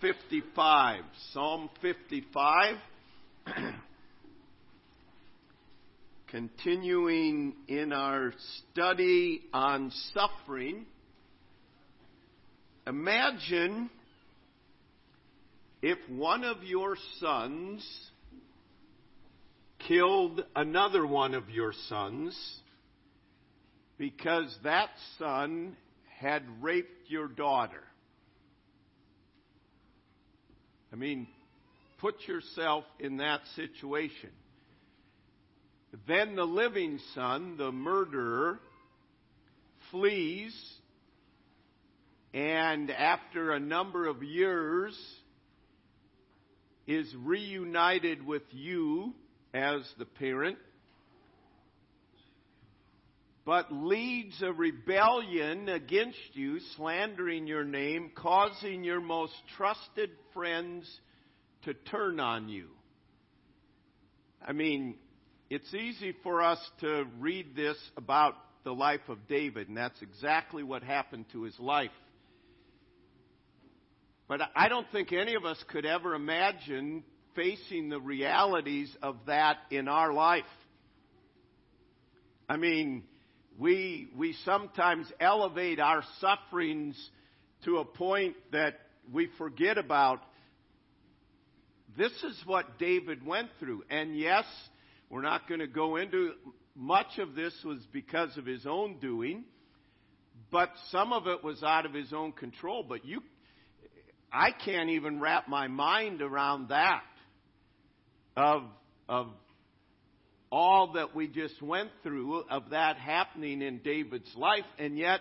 55. Psalm 55. Continuing in our study on suffering, imagine if one of your sons killed another one of your sons because that son had raped your daughter. I mean, put yourself in that situation. Then the living son, the murderer, flees, and after a number of years is reunited with you as the parent, but leads a rebellion against you, slandering your name, causing your most trusted friends to turn on you. I mean, it's easy for us to read this about the life of David, and that's exactly what happened to his life. But I don't think any of us could ever imagine facing the realities of that in our life. I mean, we, we sometimes elevate our sufferings to a point that we forget about. This is what David went through. And yes, we're not going to go into much of this was because of his own doing, but some of it was out of his own control. But you, I can't even wrap my mind around that of, of all that we just went through of that happening in David's life. And yet,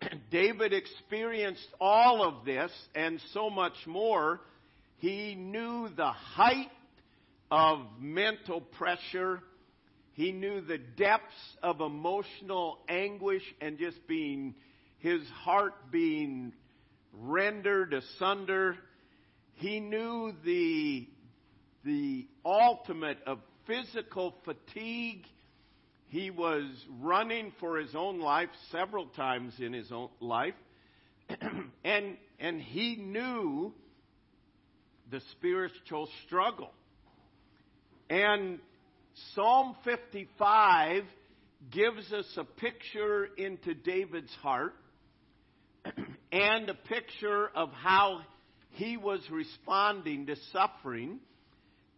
David experienced all of this and so much more. He knew the height of mental pressure. He knew the depths of emotional anguish and just being, his heart being rendered asunder. He knew the, the ultimate of physical fatigue. He was running for his own life several times in his own life. and, and he knew the spiritual struggle. And Psalm 55 gives us a picture into David's heart and a picture of how he was responding to suffering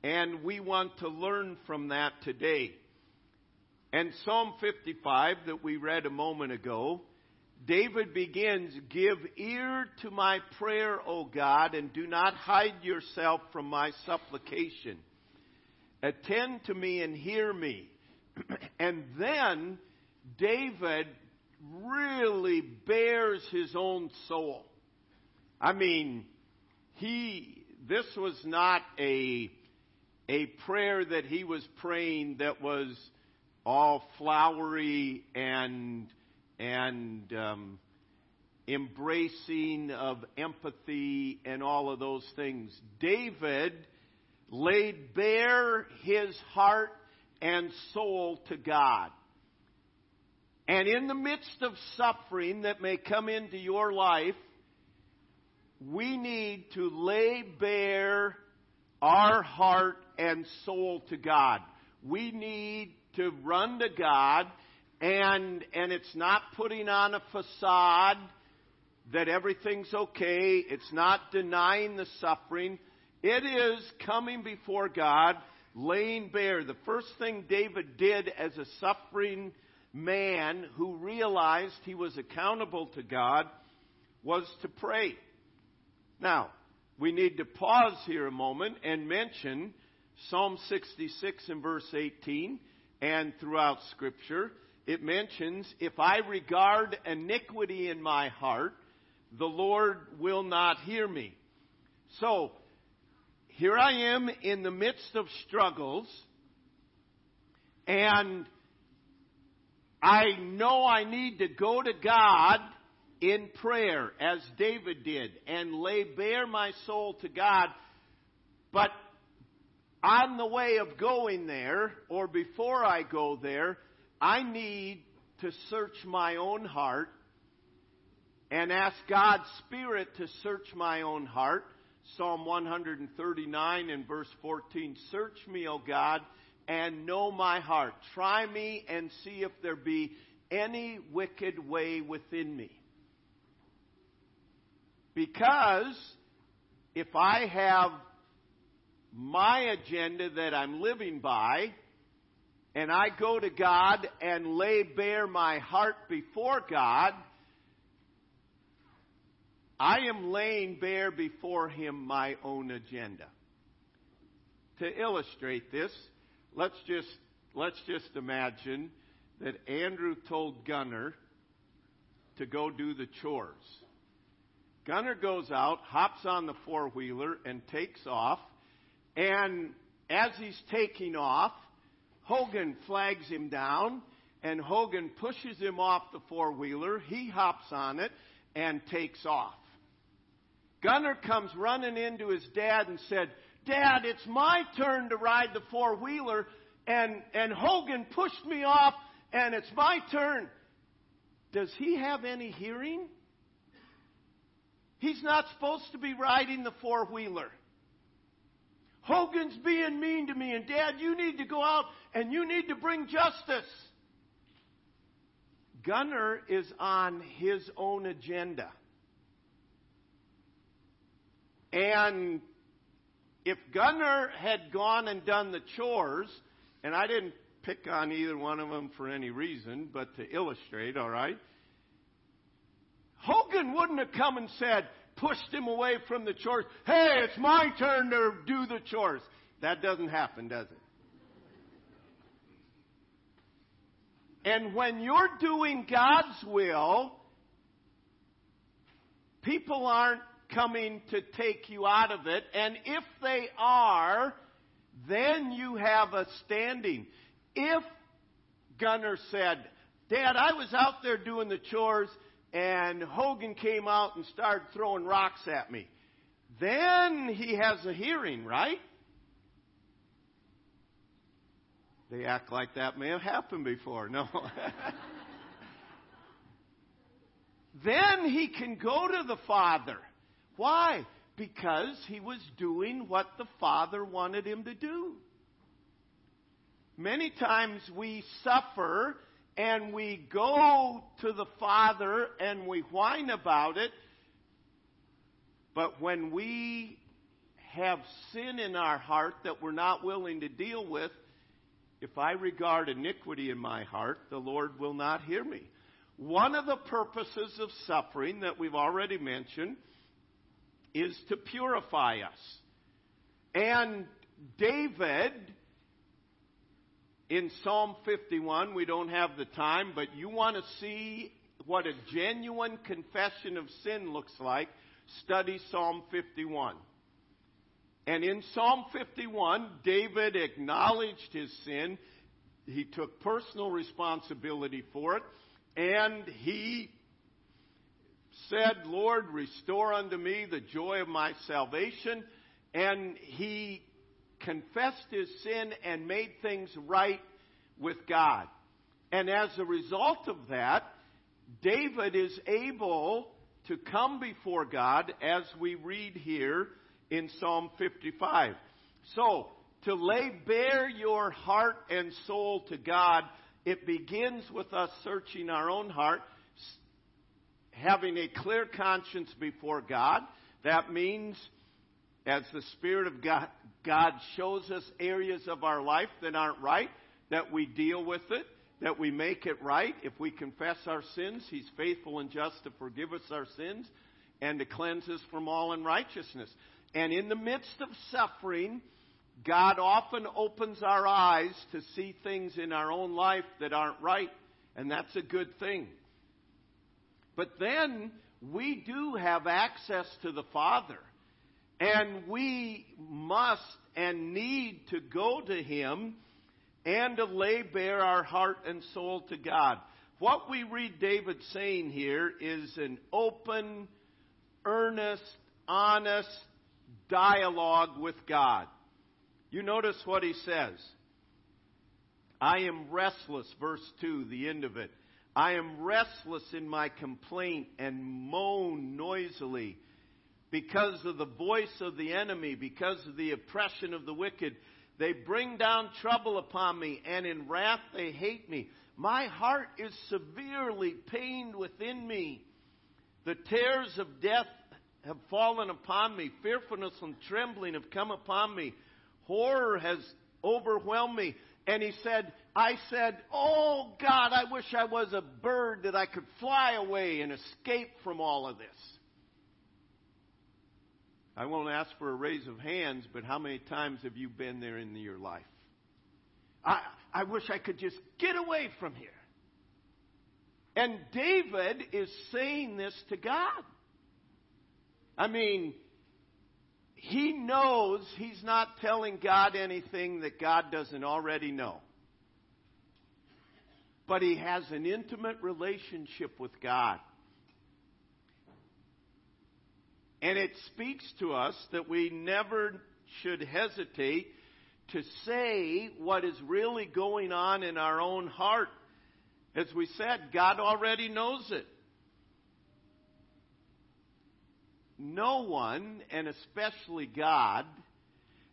and we want to learn from that today. And Psalm 55 that we read a moment ago, David begins, Give ear to my prayer, O God, and do not hide yourself from my supplication. Attend to me and hear me. and then David really bares his own soul. I mean, he, this was not a a prayer that he was praying that was all flowery and and um, embracing of empathy and all of those things. David laid bare his heart and soul to God. And in the midst of suffering that may come into your life, we need to lay bare our heart and soul to God. We need to run to God and and it's not putting on a facade that everything's okay. It's not denying the suffering. It is coming before God, laying bare. The first thing David did as a suffering man who realized he was accountable to God was to pray. Now, we need to pause here a moment and mention Psalm 66 and verse 18 and throughout Scripture. It mentions, If I regard iniquity in my heart, the Lord will not hear me. So, here I am in the midst of struggles, and I know I need to go to God in prayer, as David did, and lay bare my soul to God. But on the way of going there, or before I go there, I need to search my own heart and ask God's Spirit to search my own heart Psalm 139 and verse 14 Search me, O God, and know my heart. Try me and see if there be any wicked way within me. Because if I have my agenda that I'm living by, and I go to God and lay bare my heart before God, I am laying bare before Him my own agenda. To illustrate this, let's just, let's just imagine that Andrew told Gunner to go do the chores. Gunner goes out, hops on the four wheeler, and takes off. And as he's taking off, Hogan flags him down, and Hogan pushes him off the four wheeler. He hops on it and takes off. Gunner comes running into his dad and said, Dad, it's my turn to ride the four wheeler, and, and Hogan pushed me off, and it's my turn. Does he have any hearing? He's not supposed to be riding the four wheeler. Hogan's being mean to me, and Dad, you need to go out and you need to bring justice. Gunner is on his own agenda. And if Gunner had gone and done the chores, and I didn't pick on either one of them for any reason, but to illustrate, all right? Hogan wouldn't have come and said, pushed him away from the chores. Hey, it's my turn to do the chores. That doesn't happen, does it? And when you're doing God's will, people aren't coming to take you out of it. And if they are, then you have a standing. If Gunner said, Dad, I was out there doing the chores and Hogan came out and started throwing rocks at me. Then he has a hearing, right? They act like that may have happened before. No. then he can go to the Father. Why? Because he was doing what the Father wanted him to do. Many times we suffer and we go to the Father and we whine about it. But when we have sin in our heart that we're not willing to deal with, if I regard iniquity in my heart, the Lord will not hear me. One of the purposes of suffering that we've already mentioned is to purify us. And David in Psalm 51, we don't have the time, but you want to see what a genuine confession of sin looks like, study Psalm 51. And in Psalm 51, David acknowledged his sin. He took personal responsibility for it. And he said, Lord, restore unto me the joy of my salvation. And he confessed his sin and made things right with God. And as a result of that, David is able to come before God as we read here in Psalm 55. So, to lay bare your heart and soul to God, it begins with us searching our own heart, having a clear conscience before God. That means as the Spirit of God, God shows us areas of our life that aren't right, that we deal with it, that we make it right. If we confess our sins, He's faithful and just to forgive us our sins and to cleanse us from all unrighteousness. And in the midst of suffering, God often opens our eyes to see things in our own life that aren't right, and that's a good thing. But then we do have access to the Father. And we must and need to go to Him and to lay bare our heart and soul to God. What we read David saying here is an open, earnest, honest dialogue with God. You notice what he says. I am restless, verse 2, the end of it. I am restless in my complaint and moan noisily. Because of the voice of the enemy, because of the oppression of the wicked. They bring down trouble upon me, and in wrath they hate me. My heart is severely pained within me. The tears of death have fallen upon me. Fearfulness and trembling have come upon me. Horror has overwhelmed me. And he said, I said, Oh God, I wish I was a bird that I could fly away and escape from all of this. I won't ask for a raise of hands, but how many times have you been there in your life? I, I wish I could just get away from here. And David is saying this to God. I mean, he knows he's not telling God anything that God doesn't already know. But he has an intimate relationship with God. And it speaks to us that we never should hesitate to say what is really going on in our own heart. As we said, God already knows it. No one, and especially God,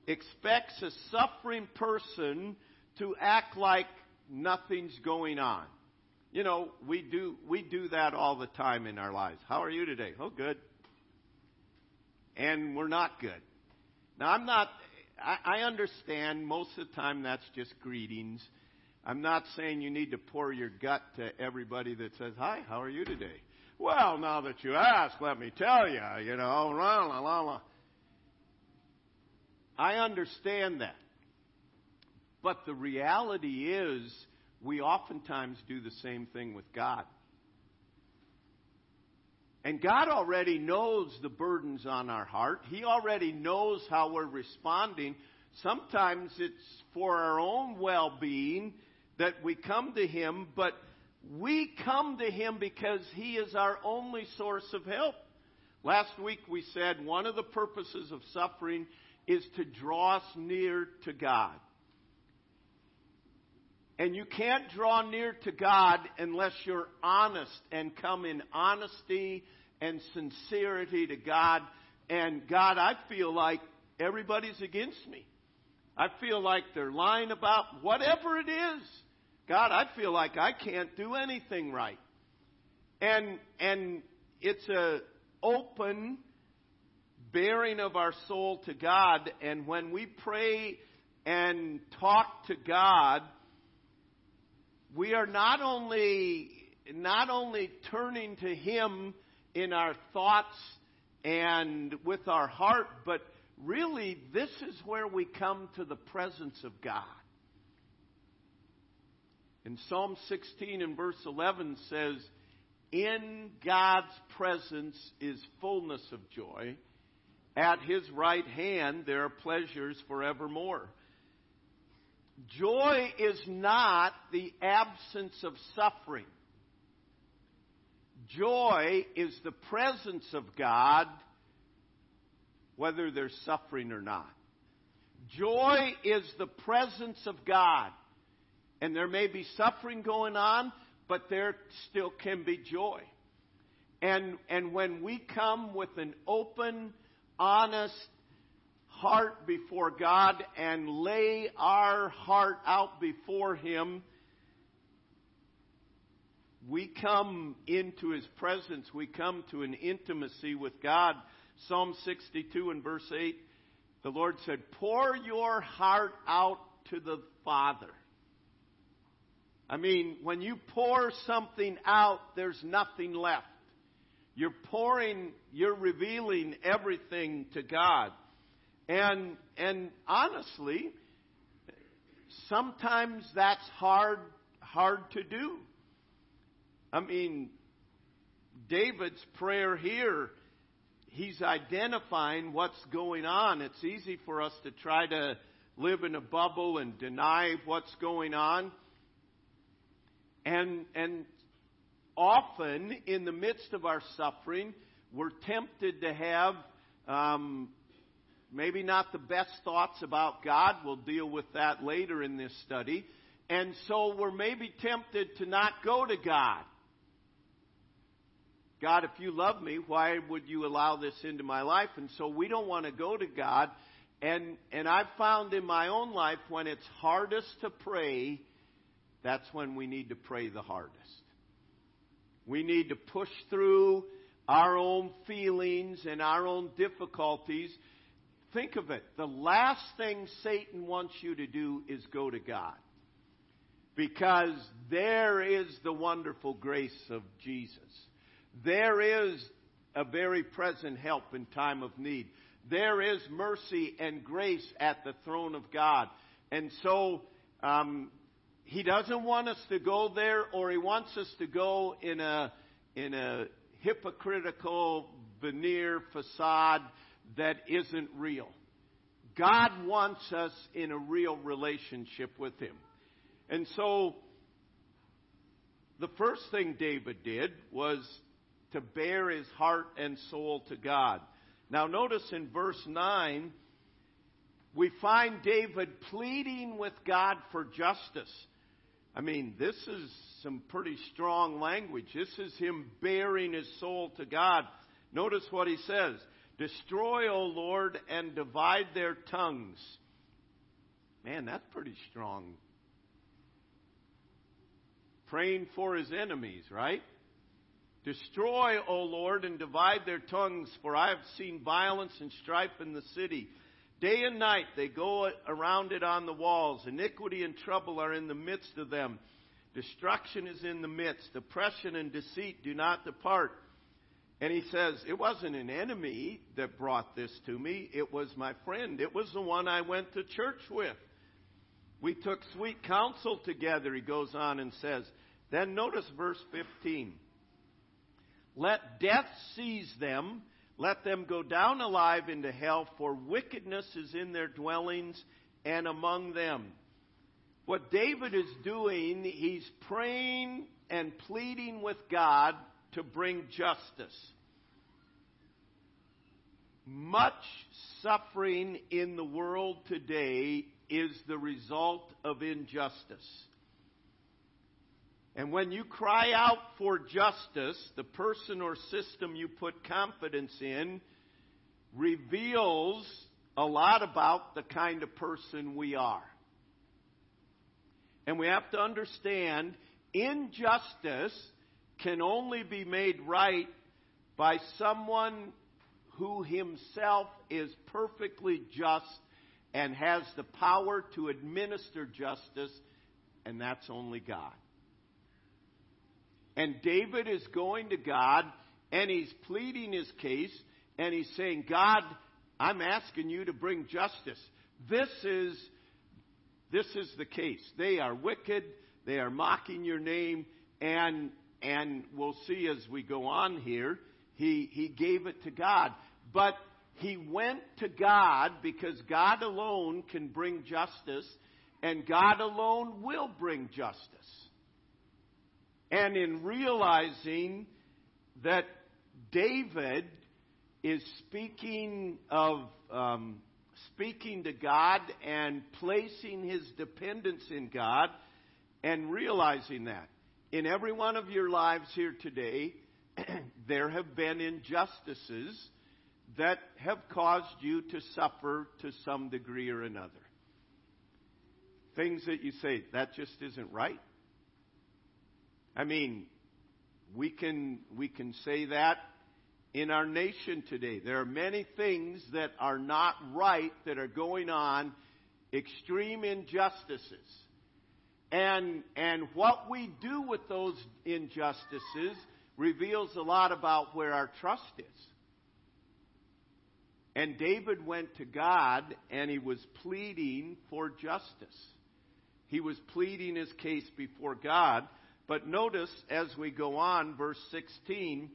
expects a suffering person to act like nothing's going on. You know, we do we do that all the time in our lives. How are you today? Oh, good and we're not good. Now, I'm not, I, I understand most of the time that's just greetings. I'm not saying you need to pour your gut to everybody that says, Hi, how are you today? Well, now that you ask, let me tell you, you know, la la la la. I understand that. But the reality is, we oftentimes do the same thing with God. And God already knows the burdens on our heart. He already knows how we're responding. Sometimes it's for our own well being that we come to Him, but we come to Him because He is our only source of help. Last week we said one of the purposes of suffering is to draw us near to God. And you can't draw near to God unless you're honest and come in honesty and sincerity to God. And God, I feel like everybody's against me. I feel like they're lying about whatever it is. God, I feel like I can't do anything right. And and it's a open baring of our soul to God and when we pray and talk to God, we are not only not only turning to him in our thoughts and with our heart, but really, this is where we come to the presence of God. In Psalm 16 and verse 11 says, In God's presence is fullness of joy. At his right hand there are pleasures forevermore. Joy is not the absence of suffering. Joy is the presence of God, whether there's suffering or not. Joy is the presence of God. And there may be suffering going on, but there still can be joy. And, and when we come with an open, honest heart before God and lay our heart out before Him, we come into his presence. We come to an intimacy with God. Psalm 62 and verse 8, the Lord said, Pour your heart out to the Father. I mean, when you pour something out, there's nothing left. You're pouring, you're revealing everything to God. And, and honestly, sometimes that's hard, hard to do. I mean, David's prayer here, he's identifying what's going on. It's easy for us to try to live in a bubble and deny what's going on. And, and often, in the midst of our suffering, we're tempted to have um, maybe not the best thoughts about God. We'll deal with that later in this study. And so we're maybe tempted to not go to God God, if you love me, why would you allow this into my life? And so we don't want to go to God. And, and I've found in my own life when it's hardest to pray, that's when we need to pray the hardest. We need to push through our own feelings and our own difficulties. Think of it. The last thing Satan wants you to do is go to God. Because there is the wonderful grace of Jesus. There is a very present help in time of need. There is mercy and grace at the throne of God. And so, um, he doesn't want us to go there, or he wants us to go in a, in a hypocritical veneer facade that isn't real. God wants us in a real relationship with him. And so, the first thing David did was to bare his heart and soul to God. Now, notice in verse 9, we find David pleading with God for justice. I mean, this is some pretty strong language. This is him baring his soul to God. Notice what he says Destroy, O Lord, and divide their tongues. Man, that's pretty strong. Praying for his enemies, right? Destroy, O Lord, and divide their tongues, for I have seen violence and strife in the city. Day and night they go around it on the walls. Iniquity and trouble are in the midst of them. Destruction is in the midst. Oppression and deceit do not depart. And he says, It wasn't an enemy that brought this to me. It was my friend. It was the one I went to church with. We took sweet counsel together, he goes on and says. Then notice verse 15. Let death seize them. Let them go down alive into hell, for wickedness is in their dwellings and among them. What David is doing, he's praying and pleading with God to bring justice. Much suffering in the world today is the result of injustice. And when you cry out for justice, the person or system you put confidence in reveals a lot about the kind of person we are. And we have to understand injustice can only be made right by someone who himself is perfectly just and has the power to administer justice, and that's only God. And David is going to God and he's pleading his case and he's saying, God, I'm asking you to bring justice. This is, this is the case. They are wicked. They are mocking your name. And, and we'll see as we go on here, he, he gave it to God. But he went to God because God alone can bring justice and God alone will bring justice. And in realizing that David is speaking of um, speaking to God and placing his dependence in God, and realizing that in every one of your lives here today, there have been injustices that have caused you to suffer to some degree or another. Things that you say, that just isn't right. I mean, we can, we can say that in our nation today. There are many things that are not right that are going on, extreme injustices. And, and what we do with those injustices reveals a lot about where our trust is. And David went to God and he was pleading for justice. He was pleading his case before God. But notice as we go on, verse 16,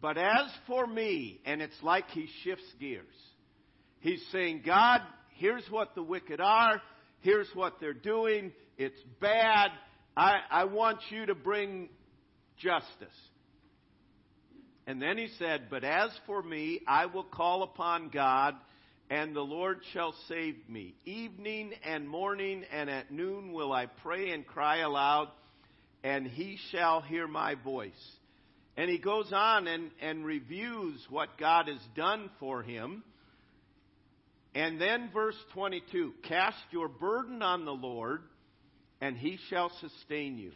but as for me, and it's like he shifts gears. He's saying, God, here's what the wicked are. Here's what they're doing. It's bad. I, I want you to bring justice. And then he said, But as for me, I will call upon God, and the Lord shall save me. Evening and morning and at noon will I pray and cry aloud and he shall hear my voice. And he goes on and, and reviews what God has done for him. And then verse 22 Cast your burden on the Lord, and he shall sustain you.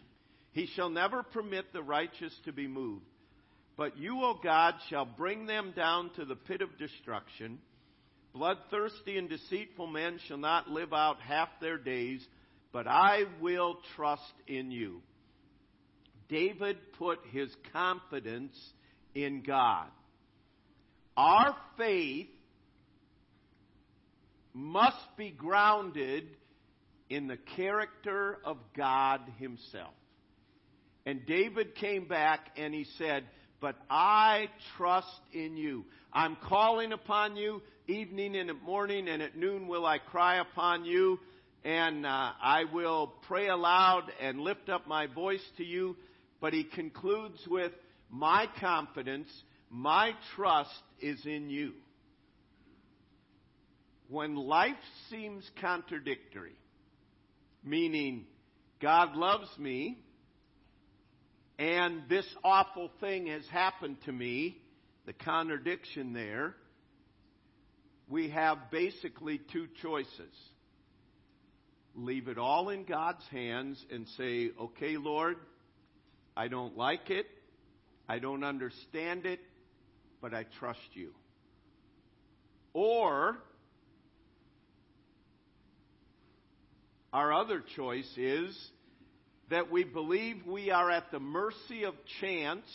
He shall never permit the righteous to be moved. But you, O God, shall bring them down to the pit of destruction. Bloodthirsty and deceitful men shall not live out half their days, but I will trust in you. David put his confidence in God. Our faith must be grounded in the character of God Himself. And David came back and he said, But I trust in you. I'm calling upon you evening and at morning, and at noon will I cry upon you, and uh, I will pray aloud and lift up my voice to you. But he concludes with, My confidence, my trust is in you. When life seems contradictory, meaning God loves me, and this awful thing has happened to me, the contradiction there, we have basically two choices. Leave it all in God's hands and say, okay, Lord, I don't like it. I don't understand it, but I trust you. Or, our other choice is that we believe we are at the mercy of chance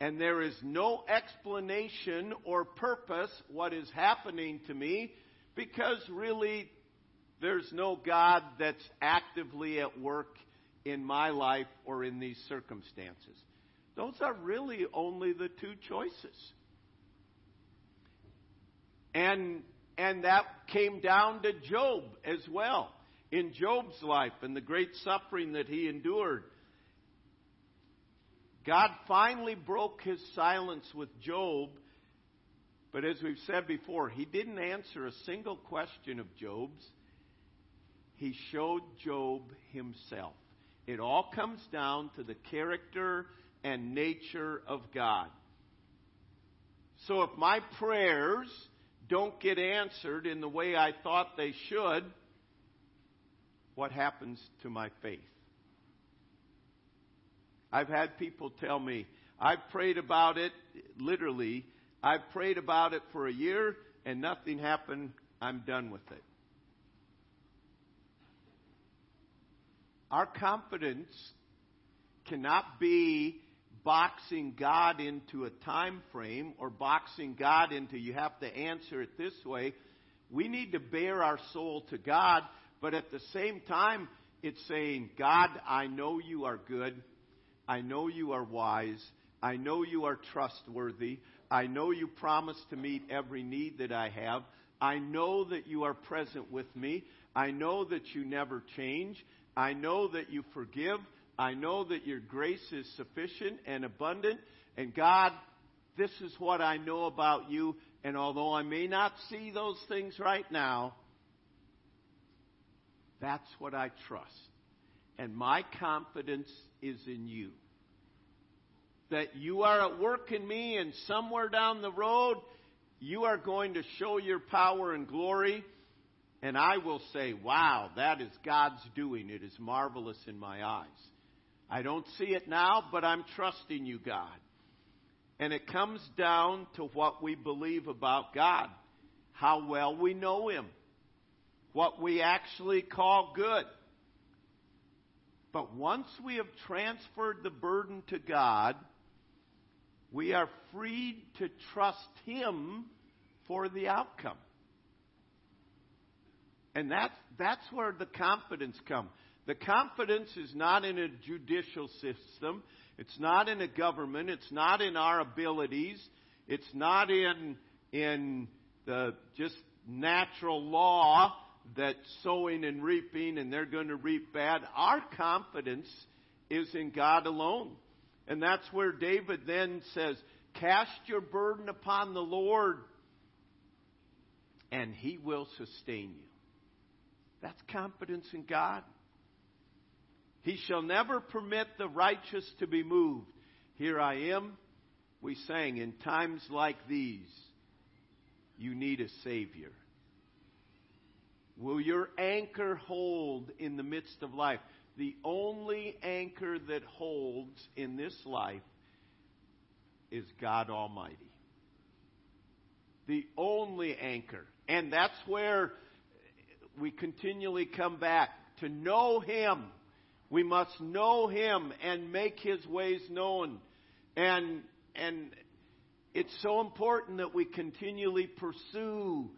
and there is no explanation or purpose what is happening to me because really there's no God that's actively at work in my life or in these circumstances. Those are really only the two choices. And, and that came down to Job as well. In Job's life and the great suffering that he endured, God finally broke his silence with Job. But as we've said before, he didn't answer a single question of Job's. He showed Job himself. It all comes down to the character and nature of God. So if my prayers don't get answered in the way I thought they should, what happens to my faith? I've had people tell me, I've prayed about it, literally, I've prayed about it for a year and nothing happened, I'm done with it. Our confidence cannot be boxing God into a time frame or boxing God into you have to answer it this way. We need to bare our soul to God, but at the same time, it's saying, God, I know you are good. I know you are wise. I know you are trustworthy. I know you promise to meet every need that I have. I know that you are present with me. I know that you never change. I know that you forgive. I know that your grace is sufficient and abundant. And God, this is what I know about you. And although I may not see those things right now, that's what I trust. And my confidence is in you. That you are at work in me, and somewhere down the road, you are going to show your power and glory and I will say, wow, that is God's doing. It is marvelous in my eyes. I don't see it now, but I'm trusting you, God. And it comes down to what we believe about God, how well we know Him, what we actually call good. But once we have transferred the burden to God, we are freed to trust Him for the outcome. And that's, that's where the confidence comes. The confidence is not in a judicial system. It's not in a government. It's not in our abilities. It's not in, in the just natural law that sowing and reaping and they're going to reap bad. Our confidence is in God alone. And that's where David then says, Cast your burden upon the Lord, and he will sustain you. That's confidence in God. He shall never permit the righteous to be moved. Here I am. We sang, in times like these, you need a Savior. Will your anchor hold in the midst of life? The only anchor that holds in this life is God Almighty. The only anchor. And that's where we continually come back. To know Him, we must know Him and make His ways known. And, and it's so important that we continually pursue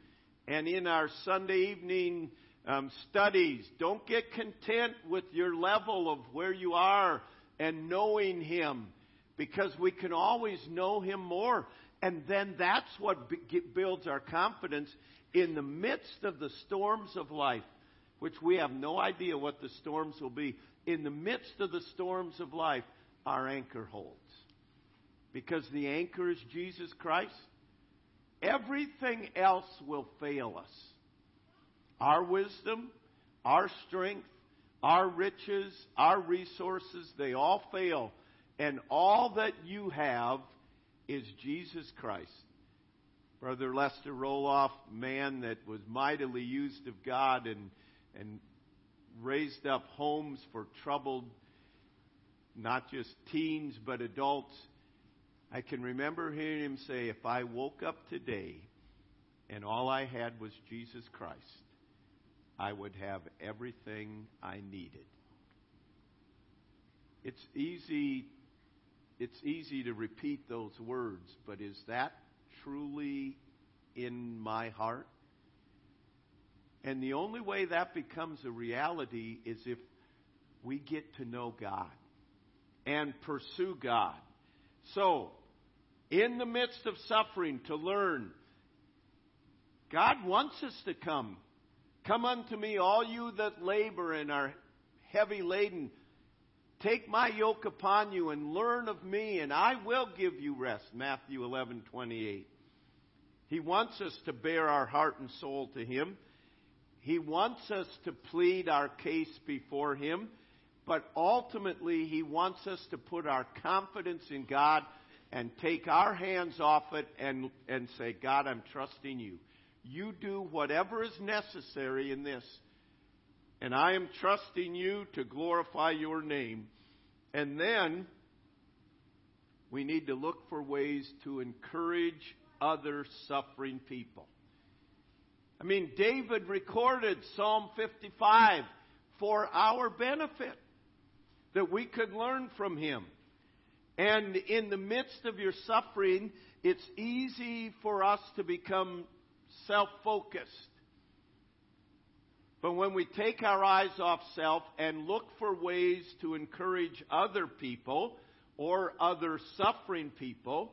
and in our Sunday evening um, studies, don't get content with your level of where you are and knowing Him because we can always know Him more. And then that's what builds our confidence in the midst of the storms of life, which we have no idea what the storms will be. In the midst of the storms of life, our anchor holds. Because the anchor is Jesus Christ. Everything else will fail us. Our wisdom, our strength, our riches, our resources, they all fail. And all that you have is Jesus Christ. Brother Lester Roloff, man that was mightily used of God and, and raised up homes for troubled, not just teens, but adults. I can remember hearing him say, If I woke up today and all I had was Jesus Christ, I would have everything I needed. It's easy it's easy to repeat those words, but is that truly in my heart? And the only way that becomes a reality is if we get to know God and pursue God. So, in the midst of suffering, to learn, God wants us to come. Come unto me, all you that labor and are heavy laden Take my yoke upon you and learn of me, and I will give you rest. Matthew 11, 28. He wants us to bare our heart and soul to Him. He wants us to plead our case before Him. But ultimately, He wants us to put our confidence in God and take our hands off it and, and say, God, I'm trusting you. You do whatever is necessary in this and I am trusting you to glorify your name. And then we need to look for ways to encourage other suffering people. I mean, David recorded Psalm 55 for our benefit, that we could learn from him. And in the midst of your suffering, it's easy for us to become self focused. But when we take our eyes off self and look for ways to encourage other people or other suffering people,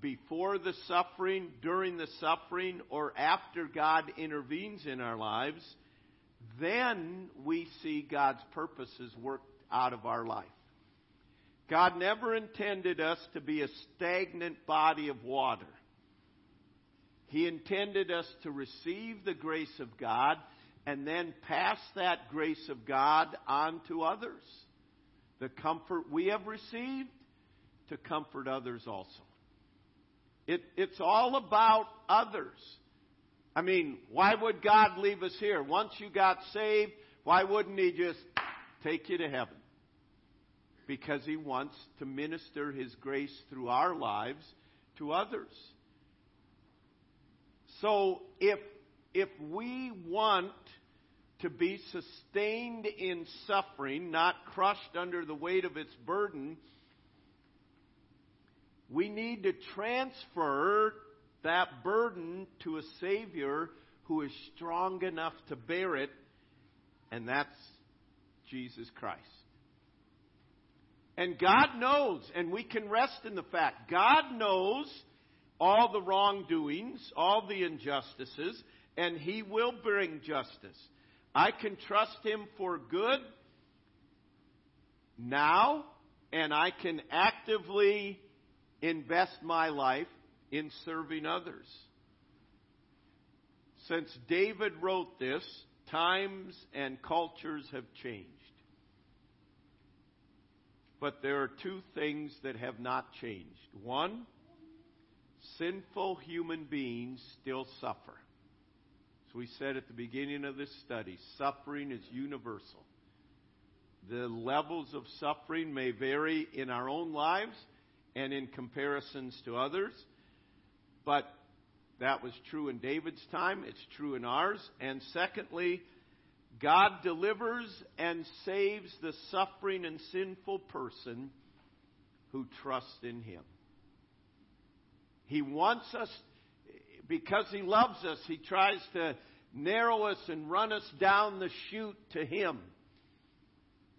before the suffering, during the suffering, or after God intervenes in our lives, then we see God's purposes worked out of our life. God never intended us to be a stagnant body of water. He intended us to receive the grace of God and then pass that grace of God on to others. The comfort we have received to comfort others also. It, it's all about others. I mean, why would God leave us here? Once you got saved, why wouldn't He just take you to heaven? Because He wants to minister His grace through our lives to others. So if, if we want to be sustained in suffering, not crushed under the weight of its burden, we need to transfer that burden to a Savior who is strong enough to bear it, and that's Jesus Christ. And God knows, and we can rest in the fact, God knows all the wrongdoings, all the injustices, and He will bring justice. I can trust Him for good now, and I can actively invest my life in serving others. Since David wrote this, times and cultures have changed. But there are two things that have not changed. One, sinful human beings still suffer. As we said at the beginning of this study, suffering is universal. The levels of suffering may vary in our own lives and in comparisons to others, but that was true in David's time, it's true in ours. And secondly, God delivers and saves the suffering and sinful person who trusts in Him. He wants us, because He loves us, He tries to narrow us and run us down the chute to Him.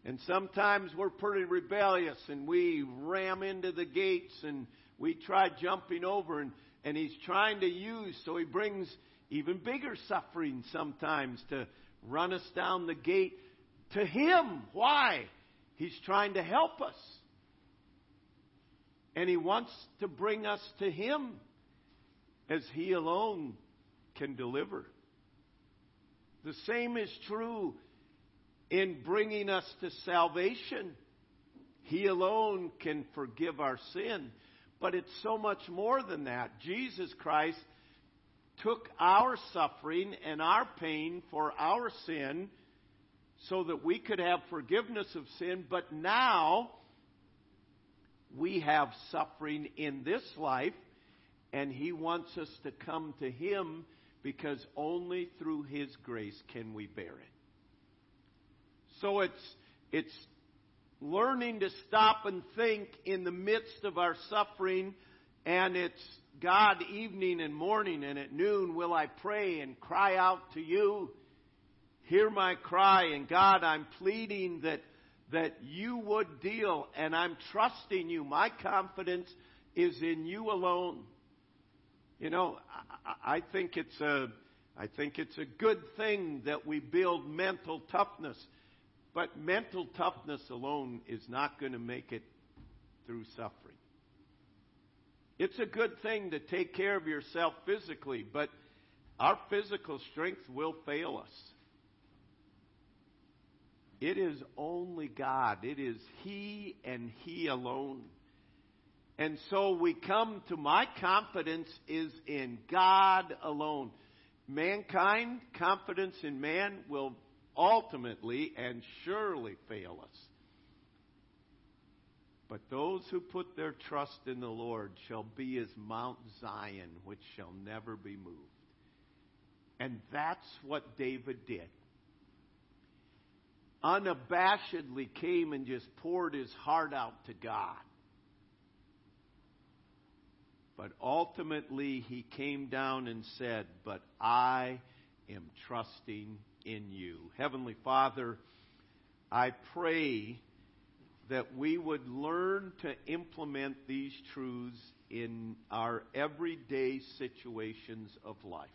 And sometimes we're pretty rebellious and we ram into the gates and we try jumping over and, and He's trying to use, so He brings even bigger suffering sometimes to run us down the gate to Him. Why? He's trying to help us. And He wants to bring us to Him as He alone can deliver. The same is true in bringing us to salvation. He alone can forgive our sin. But it's so much more than that. Jesus Christ took our suffering and our pain for our sin so that we could have forgiveness of sin, but now we have suffering in this life, and He wants us to come to Him because only through His grace can we bear it. So it's, it's learning to stop and think in the midst of our suffering, and it's God evening and morning, and at noon will I pray and cry out to you. Hear my cry, and God, I'm pleading that that you would deal, and I'm trusting you. My confidence is in you alone. You know, I, think it's a, I think it's a good thing that we build mental toughness, but mental toughness alone is not going to make it through suffering. It's a good thing to take care of yourself physically, but our physical strength will fail us. It is only God. It is He and He alone. And so we come to my confidence is in God alone. Mankind, confidence in man will ultimately and surely fail us. But those who put their trust in the Lord shall be as Mount Zion, which shall never be moved. And that's what David did unabashedly came and just poured his heart out to God. But ultimately, he came down and said, But I am trusting in you. Heavenly Father, I pray that we would learn to implement these truths in our everyday situations of life.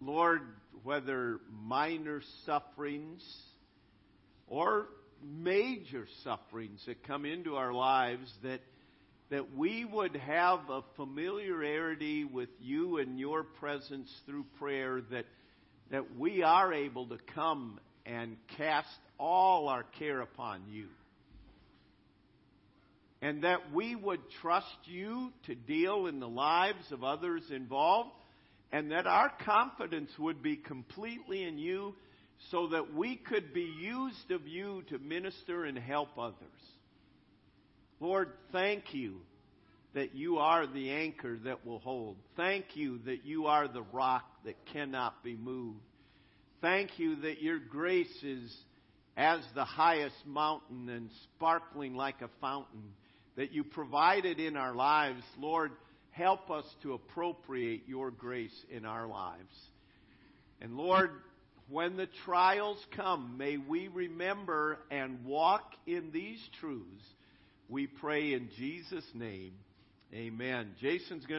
Lord, whether minor sufferings or major sufferings that come into our lives, that, that we would have a familiarity with you and your presence through prayer, that, that we are able to come and cast all our care upon you. And that we would trust you to deal in the lives of others involved and that our confidence would be completely in you so that we could be used of you to minister and help others. Lord, thank you that you are the anchor that will hold. Thank you that you are the rock that cannot be moved. Thank you that your grace is as the highest mountain and sparkling like a fountain, that you provided in our lives. Lord, help us to appropriate your grace in our lives. And Lord, when the trials come, may we remember and walk in these truths. We pray in Jesus' name. Amen. Jason's going